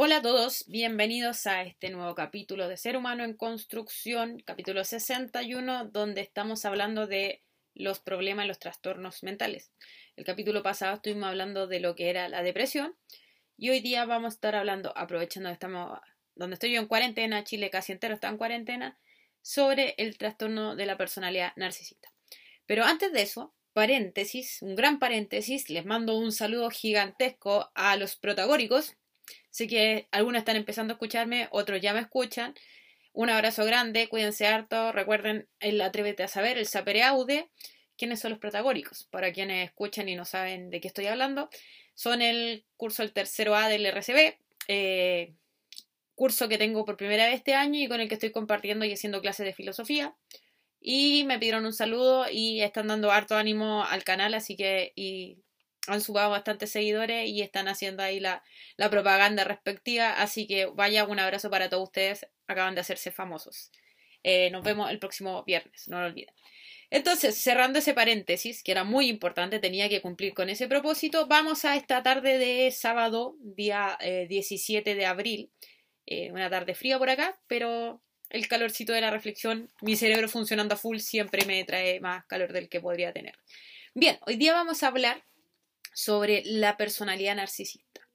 Hola a todos, bienvenidos a este nuevo capítulo de Ser Humano en Construcción, capítulo 61, donde estamos hablando de los problemas los trastornos mentales. El capítulo pasado estuvimos hablando de lo que era la depresión y hoy día vamos a estar hablando, aprovechando que estamos donde estoy yo en cuarentena, Chile casi entero está en cuarentena, sobre el trastorno de la personalidad narcisista. Pero antes de eso, paréntesis, un gran paréntesis, les mando un saludo gigantesco a los protagóricos Sé que algunos están empezando a escucharme, otros ya me escuchan. Un abrazo grande, cuídense harto. Recuerden el Atrévete a saber, el Sapere Aude. ¿Quiénes son los protagóricos? Para quienes escuchan y no saben de qué estoy hablando, son el curso el tercero A del RCB, eh, curso que tengo por primera vez este año y con el que estoy compartiendo y haciendo clases de filosofía. Y me pidieron un saludo y están dando harto ánimo al canal, así que y han subido bastantes seguidores y están haciendo ahí la, propaganda respectiva. Así que vaya un abrazo para todos ustedes. Acaban de hacerse famosos. Eh, nos vemos el próximo viernes, no lo olviden. Entonces, cerrando ese paréntesis, que era muy importante, tenía que cumplir con ese propósito, vamos a esta tarde de sábado, día 17 eh, de abril. Eh, una tarde fría por acá, pero el calorcito de la reflexión, mi cerebro funcionando a full, siempre me trae más calor del que podría tener. Bien, hoy día vamos a hablar sobre la personalidad narcisista.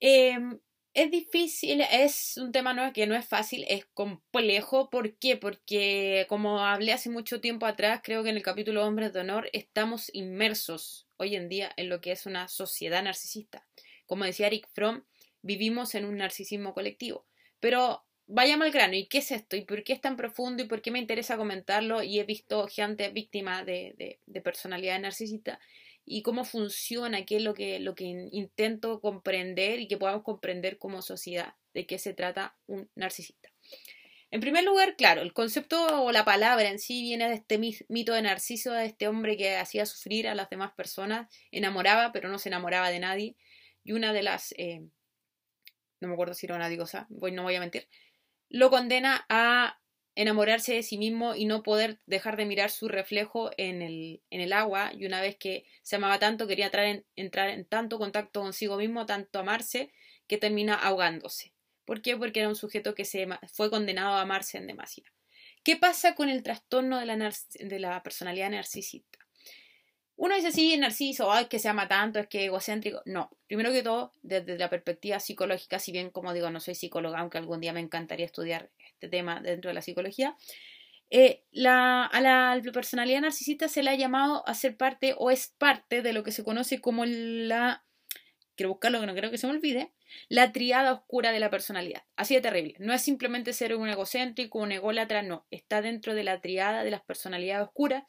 Em, es difícil, es un tema que no es fácil, es complejo. ¿Por qué? Porque, como hablé hace mucho tiempo atrás, creo que en el capítulo Hombres de Honor estamos inmersos hoy en día en lo que es una sociedad narcisista. Como decía Eric Fromm, vivimos en un narcisismo colectivo. Pero vayamos al grano, ¿y qué es esto? ¿Y por qué es tan profundo? ¿Y por qué me interesa comentarlo? Y he visto gente víctima de, de, de personalidad narcisista y cómo funciona, qué es lo que, lo que intento comprender y que podamos comprender como sociedad de qué se trata un narcisista. En primer lugar, claro, el concepto o la palabra en sí viene de este mito de Narciso, de este hombre que hacía sufrir a las demás personas, enamoraba, pero no se enamoraba de nadie. Y una de las, eh, no me acuerdo si era una diosa, voy, no voy a mentir, lo condena a enamorarse de sí mismo y no poder dejar de mirar su reflejo en el, en el agua y una vez que se amaba tanto quería entrar en, entrar en tanto contacto consigo mismo, tanto amarse, que termina ahogándose. ¿Por qué? Porque era un sujeto que se fue condenado a amarse en demasía. ¿Qué pasa con el trastorno de la, de la personalidad narcisista? Uno dice, sí, narciso, es que se ama tanto, es que egocéntrico. No, primero que todo, desde la perspectiva psicológica, si bien, como digo, no soy psicóloga, aunque algún día me encantaría estudiar este tema dentro de la psicología, eh, a la personalidad narcisista se le ha llamado a ser parte o es parte de lo que se conoce como la, quiero buscarlo que no creo que se me olvide, la triada oscura de la personalidad. Así de terrible. No es simplemente ser un egocéntrico, un ególatra, no. Está dentro de la triada de las personalidades oscuras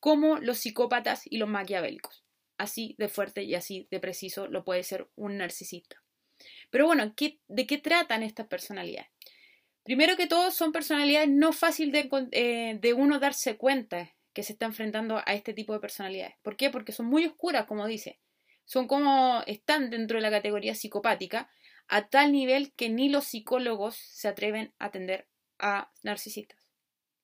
como los psicópatas y los maquiavélicos. Así de fuerte y así de preciso lo puede ser un narcisista. Pero bueno, ¿de qué tratan estas personalidades? Primero que todo, son personalidades no fácil de, eh, de uno darse cuenta que se está enfrentando a este tipo de personalidades. ¿Por qué? Porque son muy oscuras, como dice. Son como están dentro de la categoría psicopática, a tal nivel que ni los psicólogos se atreven a atender a narcisistas.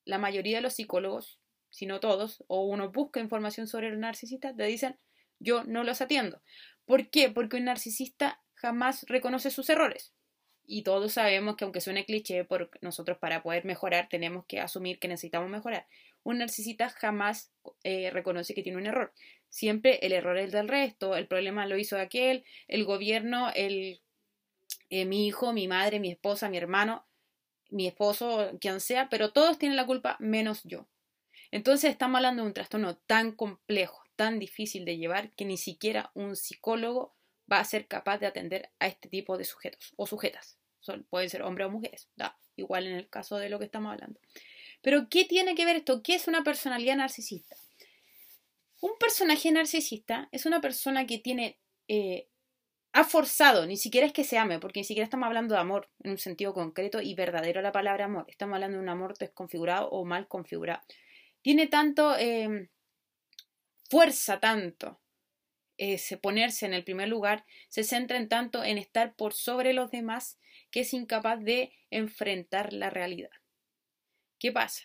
La mayoría de los psicólogos si no todos, o uno busca información sobre el narcisista, te dicen, yo no los atiendo. ¿Por qué? Porque un narcisista jamás reconoce sus errores. Y todos sabemos que aunque suene cliché, por nosotros para poder mejorar tenemos que asumir que necesitamos mejorar. Un narcisista jamás eh, reconoce que tiene un error. Siempre el error es del resto, el problema lo hizo aquel, el gobierno, el, eh, mi hijo, mi madre, mi esposa, mi hermano, mi esposo, quien sea, pero todos tienen la culpa menos yo. Entonces estamos hablando de un trastorno tan complejo, tan difícil de llevar, que ni siquiera un psicólogo va a ser capaz de atender a este tipo de sujetos o sujetas. Pueden ser hombres o mujeres, da igual en el caso de lo que estamos hablando. Pero, ¿qué tiene que ver esto? ¿Qué es una personalidad narcisista? Un personaje narcisista es una persona que tiene, eh, ha forzado, ni siquiera es que se ame, porque ni siquiera estamos hablando de amor en un sentido concreto y verdadero la palabra amor. Estamos hablando de un amor desconfigurado o mal configurado tiene tanto em, fuerza, tanto ese ponerse en el primer lugar, se centra en tanto en estar por sobre los demás que es incapaz de enfrentar la realidad. ¿Qué pasa?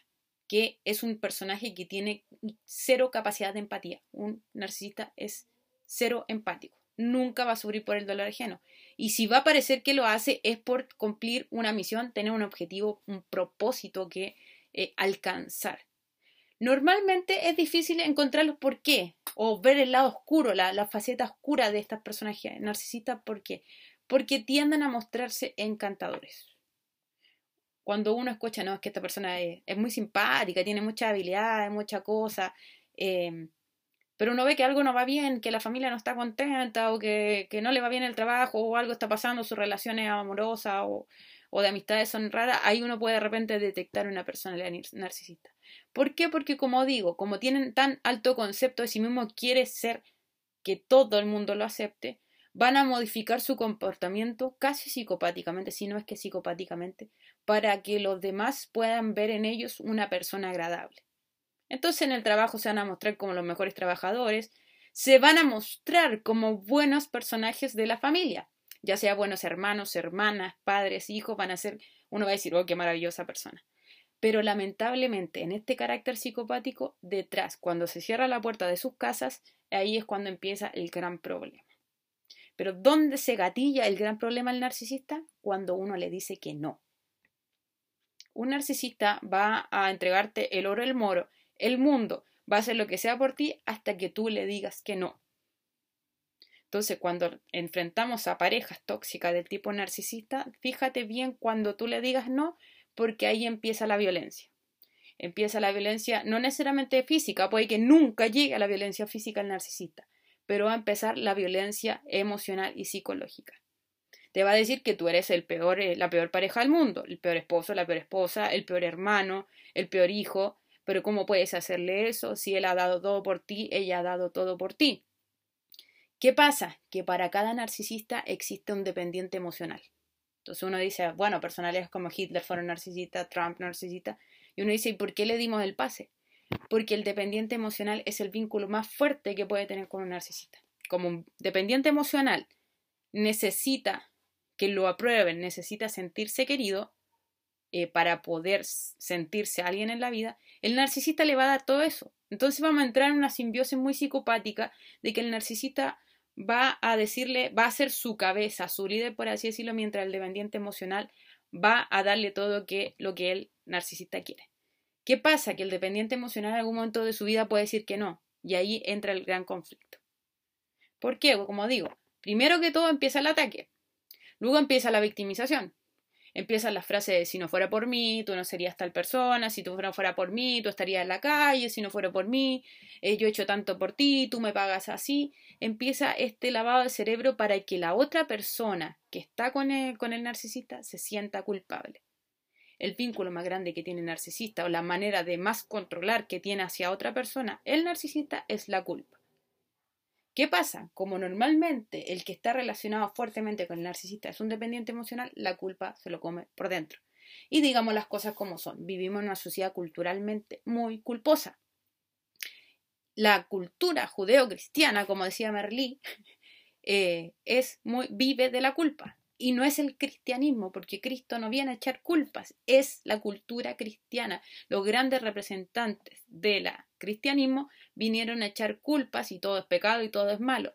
Que es un personaje que tiene cero capacidad de empatía. Un narcisista es cero empático. nunca va a sufrir por el dolor ajeno. Y si va a parecer que lo hace es por cumplir una misión, tener un objetivo, un propósito que eh, alcanzar. Normalmente es difícil encontrar los por qué o ver el lado oscuro, la, faceta oscura de estas personas narcisistas. ¿Por qué? Porque tienden a mostrarse encantadores. Cuando uno escucha, no, es que esta persona es, muy simpática, tiene mucha habilidad, mucha cosa, eh, pero uno ve que algo no va bien, que la familia no está contenta o que, no le va bien el trabajo o algo está pasando, sus relaciones amorosas o, o de amistades son raras, ahí uno puede de repente detectar una personalidad narcisista. ¿Por qué? Porque como digo, como tienen tan alto concepto de sí mismo, quiere ser que todo el mundo lo acepte, van a modificar su comportamiento casi psicopáticamente, si no es que psicopáticamente, para que los demás puedan ver en ellos una persona agradable. Entonces en el trabajo se van a mostrar como los mejores trabajadores, se van a mostrar como buenos personajes de la familia, ya sea buenos hermanos, hermanas, padres, hijos, van a ser, uno va a decir, oh, qué maravillosa persona. Pero lamentablemente en este carácter psicopático, detrás, cuando se cierra la puerta de sus casas, ahí es cuando empieza el gran problema. Pero ¿dónde se gatilla el gran problema al narcisista? Cuando uno le dice que no. Un narcisista va a entregarte el oro el moro el mundo va a hacer lo que sea por ti hasta que tú le digas que no. Entonces, cuando enfrentamos a parejas tóxicas del tipo narcisista, fíjate bien cuando tú le digas no, porque ahí empieza la violencia. Empieza la violencia no necesariamente física, puede que nunca llegue a la violencia física el narcisista, pero va a empezar la violencia emocional y psicológica. Te va a decir que tú eres el peor, eh, la peor pareja del mundo, el peor esposo, la peor esposa, el peor hermano, el peor hijo, pero ¿cómo puedes hacerle eso si él ha dado todo por ti, ella ha dado todo por ti? ¿Qué pasa? Que para cada narcisista existe un dependiente emocional. Entonces uno dice, bueno, personalidades como Hitler fueron narcisistas, Trump narcisista, y uno dice, ¿y por qué le dimos el pase? Porque el dependiente emocional es el vínculo más fuerte que puede tener con un narcisista. Como un dependiente emocional necesita que lo aprueben, necesita sentirse querido, eh, para poder sentirse alguien en la vida, el narcisista le va a dar todo eso. Entonces vamos a entrar en una simbiosis muy psicopática de que el narcisista va a decirle, va a ser su cabeza, su líder, por así decirlo, mientras el dependiente emocional va a darle todo lo que, lo que el narcisista quiere. ¿Qué pasa? Que el dependiente emocional en algún momento de su vida puede decir que no, y ahí entra el gran conflicto. ¿Por qué? Como digo, primero que todo empieza el ataque, luego empieza la victimización, empiezan las frases de si no fuera por mí, tú no serías tal persona, si tú no fuera por mí, tú estarías en la calle, si no fuera por mí, eh, yo he hecho tanto por ti, tú me pagas así. Empieza este lavado de cerebro para que la otra persona que está con el, con el narcisista se sienta culpable. El vínculo más grande que tiene el narcisista o la manera de más controlar que tiene hacia otra persona, el narcisista, es la culpa. ¿Qué pasa? Como normalmente el que está relacionado fuertemente con el narcisista es un dependiente emocional, la culpa se lo come por dentro. Y digamos las cosas como son. Vivimos en una sociedad culturalmente muy culposa. La cultura judeo-cristiana, como decía Merlí, eh, es muy, vive de la culpa. Y no es el cristianismo, porque Cristo no viene a echar culpas, es la cultura cristiana. Los grandes representantes del cristianismo vinieron a echar culpas y todo es pecado y todo es malo.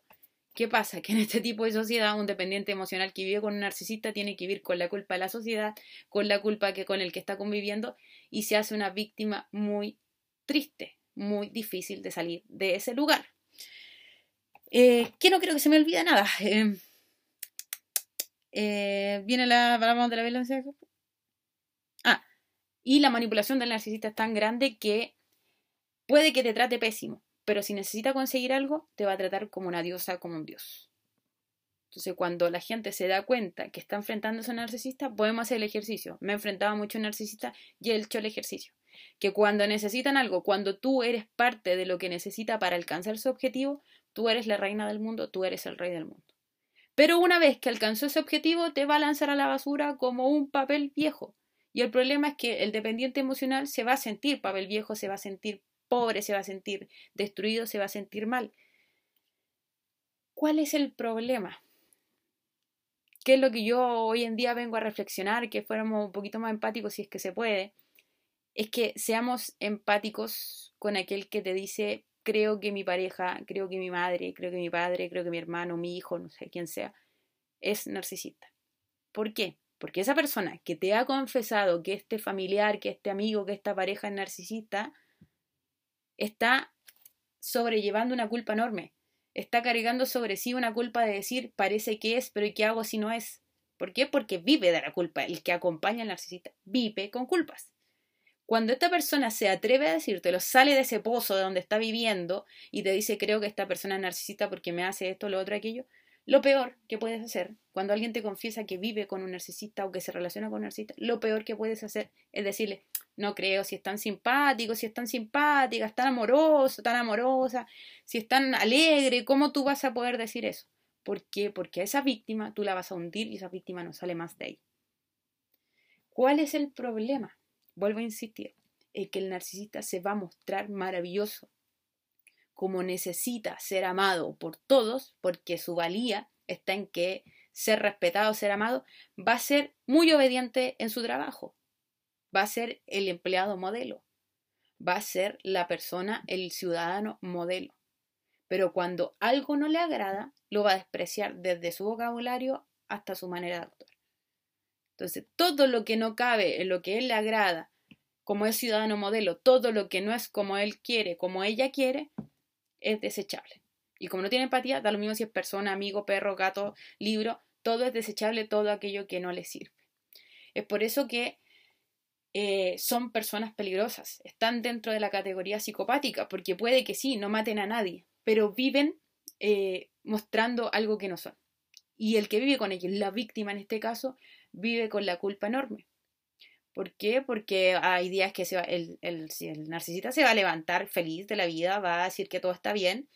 ¿Qué pasa? Que en este tipo de sociedad un dependiente emocional que vive con un narcisista tiene que vivir con la culpa de la sociedad, con la culpa que con el que está conviviendo y se hace una víctima muy triste, muy difícil de salir de ese lugar. Eh, que no creo que se me olvide nada. Eh, eh, viene la hablamos de la violencia. Ah, y la manipulación del narcisista es tan grande que puede que te trate pésimo, pero si necesita conseguir algo, te va a tratar como una diosa, como un dios. Entonces, cuando la gente se da cuenta que está enfrentándose a un narcisista, podemos hacer el ejercicio. Me he enfrentado mucho a un narcisista y he hecho el ejercicio. Que cuando necesitan algo, cuando tú eres parte de lo que necesita para alcanzar su objetivo, tú eres la reina del mundo, tú eres el rey del mundo. Pero una vez que alcanzó ese objetivo, te va a lanzar a la basura como un papel viejo. Y el problema es que el dependiente emocional se va a sentir papel viejo, se va a sentir pobre, se va a sentir destruido, se va a sentir mal. ¿Cuál es el problema? ¿Qué es lo que yo hoy en día vengo a reflexionar? Que fuéramos un poquito más empáticos si es que se puede. Es que seamos empáticos con aquel que te dice creo que mi pareja, creo que mi madre, creo que mi padre, creo que mi hermano, mi hijo, no sé quién sea, es narcisista. ¿Por qué? Porque esa persona que te ha confesado que este familiar, que este amigo, que esta pareja es narcisista, está sobrellevando una culpa enorme. Está cargando sobre sí una culpa de decir, parece que es, pero ¿y qué hago si no es? ¿Por qué? Porque vive de la culpa. El que acompaña al narcisista vive con culpas. Cuando esta persona se atreve a decírtelo, sale de ese pozo de donde está viviendo y te dice, creo que esta persona es narcisista porque me hace esto, lo otro, aquello, lo peor que puedes hacer cuando alguien te confiesa que vive con un narcisista o que se relaciona con un narcisista, lo peor que puedes hacer es decirle, no creo, si es tan simpático, si es tan simpática, tan amoroso, tan amorosa, si es tan alegre, ¿cómo tú vas a poder decir eso? ¿Por qué? Porque a esa víctima tú la vas a hundir y esa víctima no sale más de ahí. ¿Cuál es el problema? Vuelvo a insistir, es que el narcisista se va a mostrar maravilloso, como necesita ser amado por todos, porque su valía está en que ser respetado, ser amado, va a ser muy obediente en su trabajo, va a ser el empleado modelo, va a ser la persona, el ciudadano modelo. Pero cuando algo no le agrada, lo va a despreciar desde su vocabulario hasta su manera de actuar. Entonces, todo lo que no cabe en lo que él le agrada, como es ciudadano modelo, todo lo que no es como él quiere, como ella quiere, es desechable. Y como no tiene empatía, da lo mismo si es persona, amigo, perro, gato, libro, todo es desechable, todo aquello que no le sirve. Es por eso que eh, son personas peligrosas, están dentro de la categoría psicopática, porque puede que sí, no maten a nadie, pero viven eh, mostrando algo que no son. Y el que vive con ellos, la víctima en este caso, vive con la culpa enorme. ¿Por qué? Porque hay días que se el, el, el narcisista se va a levantar feliz de la vida, va a decir que todo está bien,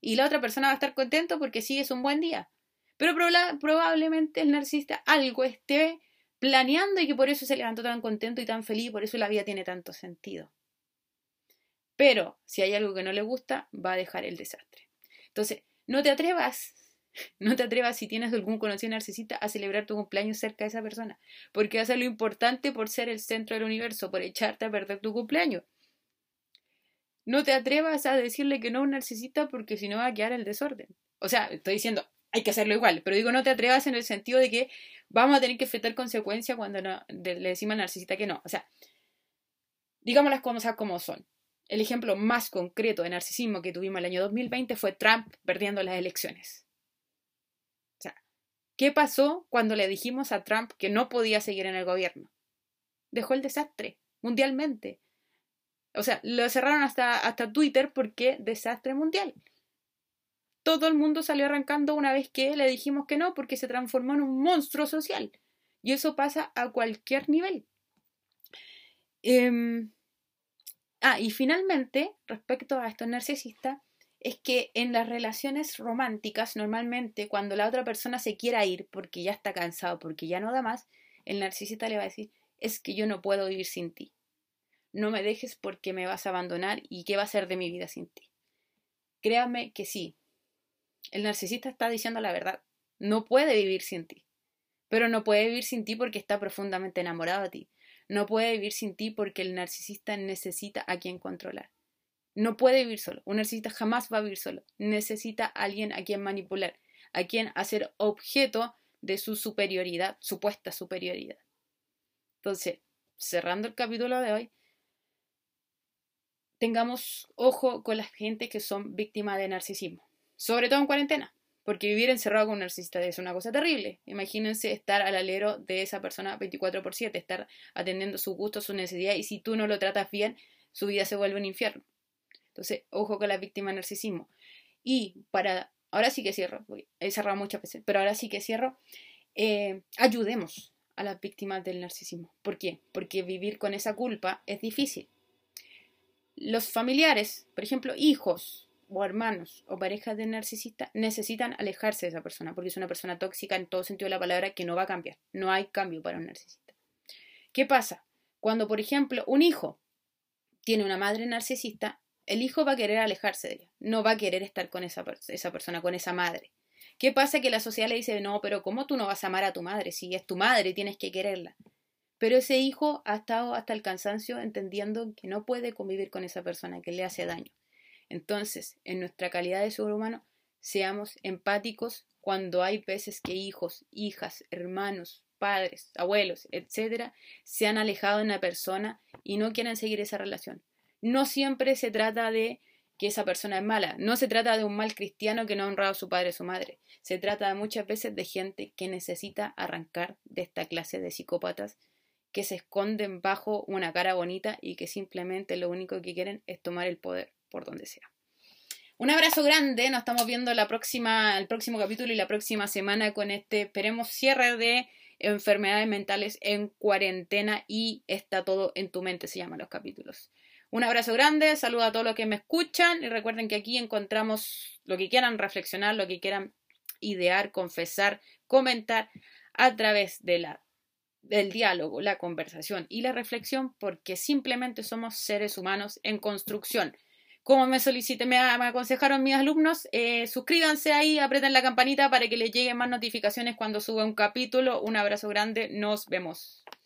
y la otra persona va a estar contento porque sí es un buen día. Pero probablemente el narcisista algo esté planeando y que por eso se levantó tan contento y tan feliz, por eso la vida tiene tanto sentido. Pero si hay algo que no le gusta, va a dejar el desastre. Entonces, no te atrevas no te atrevas si tienes algún conocido narcisista a celebrar tu cumpleaños cerca de esa persona, porque va a ser lo importante por ser el centro del universo, por echarte a perder tu cumpleaños. No te atrevas a decirle que no a un narcisista porque si no va a quedar el desorden. O sea, estoy diciendo, hay que hacerlo igual, pero digo no te atrevas en el sentido de que vamos a tener que enfrentar consecuencias cuando le decimos al narcisista que no. O sea, digamos las cosas como son. El ejemplo más concreto de narcisismo que tuvimos el año 2020 fue Trump perdiendo las elecciones. ¿Qué pasó cuando le dijimos a Trump que no podía seguir en el gobierno? Dejó el desastre, mundialmente. O sea, lo cerraron hasta, hasta Twitter porque desastre mundial. Todo el mundo salió arrancando una vez que le dijimos que no, porque se transformó en un monstruo social. Y eso pasa a cualquier nivel. Em, ah, y finalmente, respecto a estos narcisistas, es que en las relaciones románticas, normalmente cuando la otra persona se quiera ir porque ya está cansado, porque ya no da más, el narcisista le va a decir, es que yo no puedo vivir sin ti. No me dejes porque me vas a abandonar y qué va a ser de mi vida sin ti. Créame que sí. El narcisista está diciendo la verdad. No puede vivir sin ti. Pero no puede vivir sin ti porque está profundamente enamorado de ti. No puede vivir sin ti porque el narcisista necesita a quien controlar. No puede vivir solo. Un narcisista jamás va a vivir solo. Necesita a alguien a quien manipular, a quien hacer objeto de su superioridad, supuesta superioridad. Entonces, cerrando el capítulo de hoy, tengamos ojo con las gente que son víctimas de narcisismo, sobre todo en cuarentena, porque vivir encerrado con un narcisista es una cosa terrible. Imagínense estar al alero de esa persona 24 por 7, estar atendiendo su gusto, su necesidad, y si tú no lo tratas bien, su vida se vuelve un infierno. Entonces, ojo con la víctima de narcisismo. Y para, ahora sí que cierro, he cerrado muchas veces, pero ahora sí que cierro, eh, ayudemos a las víctimas del narcisismo. ¿Por qué? Porque vivir con esa culpa es difícil. Los familiares, por ejemplo, hijos o hermanos o parejas de narcisista, necesitan alejarse de esa persona porque es una persona tóxica en todo sentido de la palabra que no va a cambiar. No hay cambio para un narcisista. ¿Qué pasa? Cuando, por ejemplo, un hijo tiene una madre narcisista, el hijo va a querer alejarse de ella, no va a querer estar con esa, esa persona, con esa madre. ¿Qué pasa? Que la sociedad le dice, no, pero ¿cómo tú no vas a amar a tu madre? Si es tu madre, tienes que quererla. Pero ese hijo ha estado hasta el cansancio entendiendo que no puede convivir con esa persona, que le hace daño. Entonces, en nuestra calidad de ser humano, seamos empáticos cuando hay veces que hijos, hijas, hermanos, padres, abuelos, etcétera, se han alejado de una persona y no quieren seguir esa relación. No siempre se trata de que esa persona es mala, no se trata de un mal cristiano que no ha honrado a su padre o su madre, se trata muchas veces de gente que necesita arrancar de esta clase de psicópatas que se esconden bajo una cara bonita y que simplemente lo único que quieren es tomar el poder por donde sea. Un abrazo grande, nos estamos viendo la próxima, el próximo capítulo y la próxima semana con este, esperemos, cierre de enfermedades mentales en cuarentena y está todo en tu mente, se llaman los capítulos. Un abrazo grande, saludo a todos los que me escuchan y recuerden que aquí encontramos lo que quieran reflexionar, lo que quieran idear, confesar, comentar a través del diálogo, la conversación y la reflexión porque simplemente somos seres humanos en construcción como me solicité, me, aconsejaron mis alumnos, eh, suscríbanse ahí, aprieten la campanita para que les lleguen más notificaciones cuando suba un capítulo. Un abrazo grande, nos vemos.